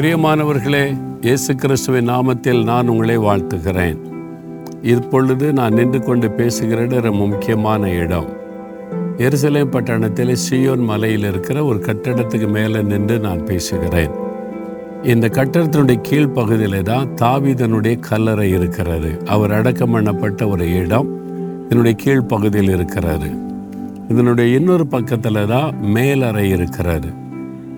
பிரியமானவர்களே இயேசு கிறிஸ்துவின் நாமத்தில் நான் உங்களை வாழ்த்துகிறேன். இப்பொழுது நான் நின்று கொண்டு பேசுகிற இடம் முக்கியமான இடம். எருசலேம் பட்டணத்தில் சியோன் மலையில் இருக்கிற ஒரு கட்டடத்துக்கு மேலே நின்று நான் பேசுகிறேன். இந்த கட்டடத்தினுடைய கீழ்ப்பகுதியில் தான் தாவிதனுடைய கல்லறை இருக்கிறது. அவர் அடக்கம் பண்ணப்பட்ட ஒரு இடம் இதனுடைய கீழ்ப்பகுதியில் இருக்கிறது. இதனுடைய இன்னொரு பக்கத்தில் தான் மேலறை இருக்கிறது.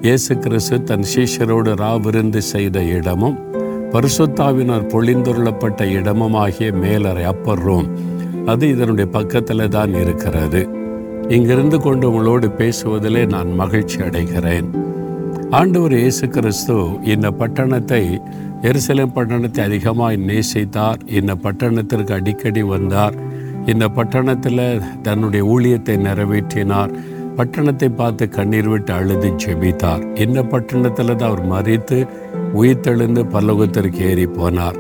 இயேசு கிறிஸ்து தன் சீஷரோடு ராவிருந்து செய்த இடமும் பரிசுத்தாவினர் பொழிந்துள்ளப்பட்ட இடமுமாகிய மேலறை அப்பர் ரூம் அது இதனுடைய பக்கத்தில் தான் இருக்கிறது. இங்கிருந்து கொண்டு உங்களோடு பேசுவதிலே நான் மகிழ்ச்சி அடைகிறேன். ஆண்டவர் இயேசு கிறிஸ்து இந்த பட்டணத்தை எருசலேம் பட்டணத்தை அதிகமாக நேசித்தார். இந்த பட்டணத்திற்கு அடிக்கடி வந்தார். இந்த பட்டணத்தில் தன்னுடைய ஊழியத்தை நிறைவேற்றினார். பட்டணத்தை பார்த்து கண்ணீர் விட்டு அழுது ஜெபித்தார் இந்த பட்டணத்தில் தான் அவர் மறித்து உயிர்த்தெழுந்து பல்லோகத்திற்கு ஏறி போனார்.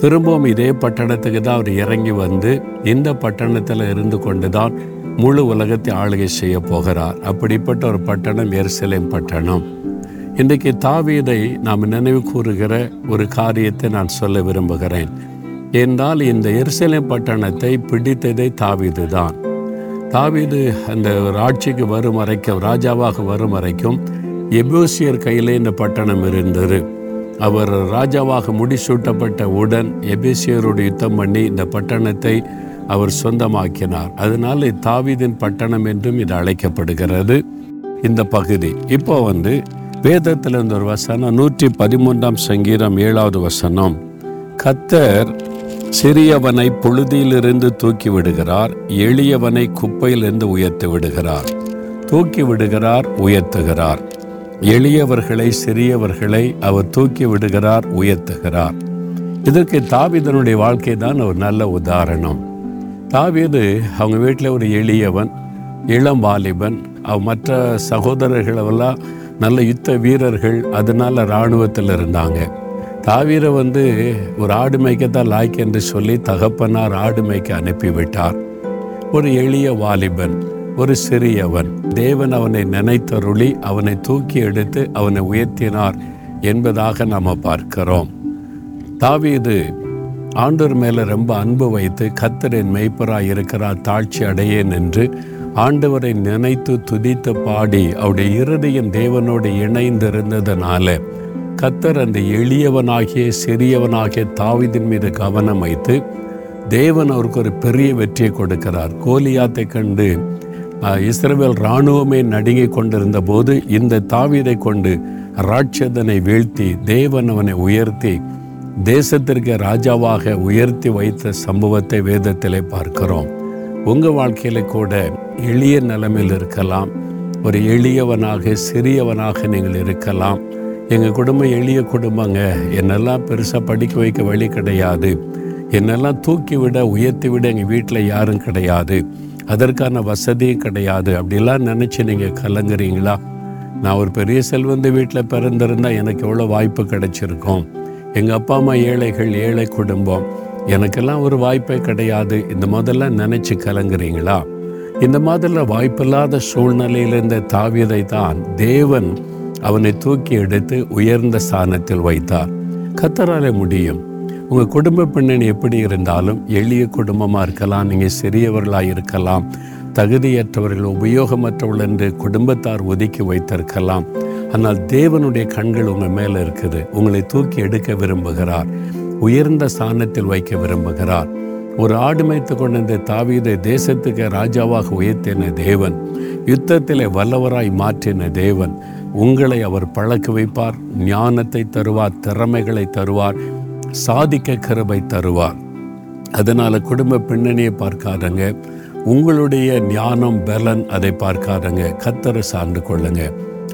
திரும்பவும் இதே பட்டணத்துக்கு தான் அவர் இறங்கி வந்து இந்த பட்டணத்தில் இருந்து கொண்டு தான் முழு உலகத்தை ஆளுகை செய்ய போகிறார். அப்படிப்பட்ட ஒரு பட்டணம் எருசலேம் பட்டணம். இன்றைக்கு தாவீதை நாம் நினைவு கூறுகிற ஒரு காரியத்தை நான் சொல்ல விரும்புகிறேன். என்றால் இந்த எருசலேம் பட்டணத்தை பிடித்ததை தாவீது தான் தாவீது அந்த ஆட்சிக்கு வரும் வரைக்கும் ராஜாவாக வரும் வரைக்கும் எபோசியர் கையில் இந்த பட்டணம் இருந்தது. அவர் ராஜாவாக முடிசூட்டப்பட்ட உடன் எபேசியரோடு யுத்தம் பண்ணி இந்த பட்டணத்தை அவர் சொந்தமாக்கினார். அதனால் தாவீதின் பட்டணம் என்றும் இது அழைக்கப்படுகிறது. இந்த பகுதி இப்போ வந்து வேதத்தில் இருந்த ஒரு வசனம் நூற்றி பதிமூன்றாம் சங்கீதம் ஏழாவது வசனம். கத்தர் சிறியவனை புழுதியிலிருந்து தூக்கி விடுகிறார் எளியவனை குப்பையிலிருந்து உயர்த்து விடுகிறார் தூக்கி விடுகிறார் உயர்த்துகிறார். எளியவர்களை சிறியவர்களை அவர் தூக்கி விடுகிறார் உயர்த்துகிறார். இதற்கு தாவீதனுடைய வாழ்க்கை தான் ஒரு நல்ல உதாரணம். தாவீது அவங்க வீட்டில் ஒரு எளியவன் இளம் வாலிபன் அவ மற்ற சகோதரர்களெல்லாம் நல்ல யுத்த வீரர்கள் அதனால இராணுவத்தில் இருந்தாங்க. தாவீரை வந்து ஒரு ஆடு மேய்க்கத்தான் லாய்க்கு என்று சொல்லி தகப்பனார் ஆடு மேய்க்க அனுப்பிவிட்டார். ஒரு எளிய வாலிபன் ஒரு சிறியவன் தேவன் அவனை நினைத்தருளி அவனை தூக்கி எடுத்து அவனை உயர்த்தினார் என்பதாக நாம் பார்க்கிறோம். தாவீது ஆண்டோர் மேலே ரொம்ப அன்பு வைத்து கத்தரின் மெய்ப்பராய் இருக்கிறார் தாழ்ச்சி அடையேன் என்று ஆண்டவரை நினைத்து துதித்து பாடி அவருடைய இருதயம் தேவனோடு இணைந்திருந்ததுனால கத்தர் அந்த எளியவனாகிய சிறியவனாகிய தாவிதின் மீது கவனம் வைத்து தேவன் அவருக்கு ஒரு பெரிய வெற்றியை கொடுக்கிறார். கோலியாத்தை கண்டு இஸ்ரவேல் இராணுவமே நடுங்கிக் கொண்டிருந்த போது இந்த தாவிதை கொண்டு ராட்சதனை வீழ்த்தி தேவன் அவனை உயர்த்தி தேசத்திற்கு ராஜாவாக உயர்த்தி வைத்த சம்பவத்தை வேதத்திலே பார்க்கிறோம். உங்கள் வாழ்க்கையில் கூட எளிய நிலைமையில் இருக்கலாம் ஒரு எளியவனாக சிறியவனாக நீங்கள் இருக்கலாம். எங்கள் குடும்பம் எளிய குடும்பங்க. என்னெல்லாம் பெருசாக படிக்க வைக்க வழி கிடையாது. என்னெல்லாம் தூக்கி விட உயர்த்தி விட எங்கள் வீட்டில் யாரும் கிடையாது. அதற்கான வசதியும் கிடையாது. அப்படிலாம் நினச்சி நீங்கள் கலங்குறீங்களா? நான் ஒரு பெரிய செல்வந்த வீட்டில் பிறந்திருந்தால் எனக்கு எவ்வளோ வாய்ப்பு கிடைச்சிருக்கும். எங்கள் அப்பா அம்மா ஏழைகள் ஏழை குடும்பம். எனக்கெல்லாம் ஒரு வாய்ப்பே கிடையாது. இந்த முதல்ல நினச்சி கலங்குறீங்களா? இந்த மாதிரில வாய்ப்பில்லாத சூழ்நிலையிலிருந்த தாவியதை தான் தேவன் அவனை தூக்கி எடுத்து உயர்ந்த ஸ்தானத்தில் வைத்தார். கத்தரால முடியும். உங்கள் குடும்ப பின்னணி எப்படி இருந்தாலும் எளிய குடும்பமாக இருக்கலாம் நீங்கள் சிறியவர்களாக இருக்கலாம் தகுதியற்றவர்கள் உபயோகமற்றவர்கள் என்று குடும்பத்தார் ஒதுக்கி வைத்திருக்கலாம். ஆனால் தேவனுடைய கண்கள் உங்கள் மேலே இருக்குது. உங்களை தூக்கி எடுக்க விரும்புகிறார். உயர்ந்த ஸ்தானத்தில் வைக்க விரும்புகிறார். ஒரு ஆடு மேய்த்து கொண்ட தாவீதை தேசத்துக்கு ராஜாவாக உயர்த்தின தேவன் யுத்தத்திலே வல்லவராய் மாற்றின தேவன் உங்களை அவர் பழக்க வைப்பார் ஞானத்தை தருவார் திறமைகளை தருவார் சாதிக்க கருவை தருவார். அதனால் குடும்ப பின்னணியை பார்க்காதங்க உங்களுடைய ஞானம் பலன் அதை பார்க்காதங்க கத்தரை சார்ந்து கொள்ளுங்க.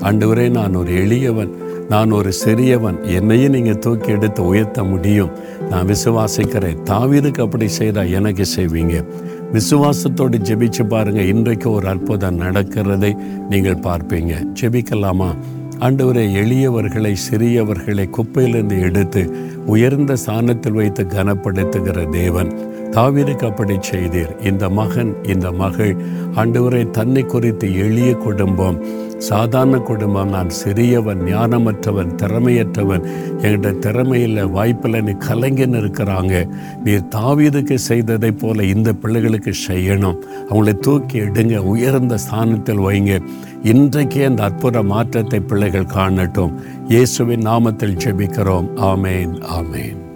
ஆண்டவரே நான் ஒரு எளியவன் நான் ஒரு சிறியவன் என்னையும் நீங்கள் தூக்கி எடுத்து உயர்த்த முடியும். நான் விசுவாசிக்கிறேன் தாவீதுக்கு அப்படி செய்தால் எனக்கு செய்வீங்க. விசுவாசத்தோடு ஜெபிச்சு பாருங்க. இன்றைக்கு ஒரு அற்புதம் நடக்கிறதை நீங்கள் பார்ப்பீங்க. ஜெபிக்கலாமா? ஆண்டவரை எளியவர்களை சிறியவர்களை குப்பையிலிருந்து எடுத்து உயர்ந்த ஸ்தானத்தில் வைத்து கனப்படுத்துகிற தேவன். தாவீதுக்கு அப்படி செய்தீர். இந்த மகன் இந்த மகள் ஆண்டவரை தன்னை குறித்து எளிய குடும்பம் சாதாரண குடும்பம். நான் சிறியவன் ஞானமற்றவன் திறமையற்றவன். என்கிட்ட திறமையில் வாய்ப்பில் நீ கலைஞன் இருக்கிறாங்க. நீர் தாவீதுக்கு செய்ததை போல இந்த பிள்ளைகளுக்கு செய்யணும். அவங்களை தூக்கி எடுங்க உயர்ந்த ஸ்தானத்தில் வைங்க. இன்றைக்கே அந்த அற்புத மாற்றத்தை பிள்ளைகள் காணட்டும். இயேசுவின் நாமத்தில் ஜெபிக்கிறோம். ஆமேன் ஆமேன்.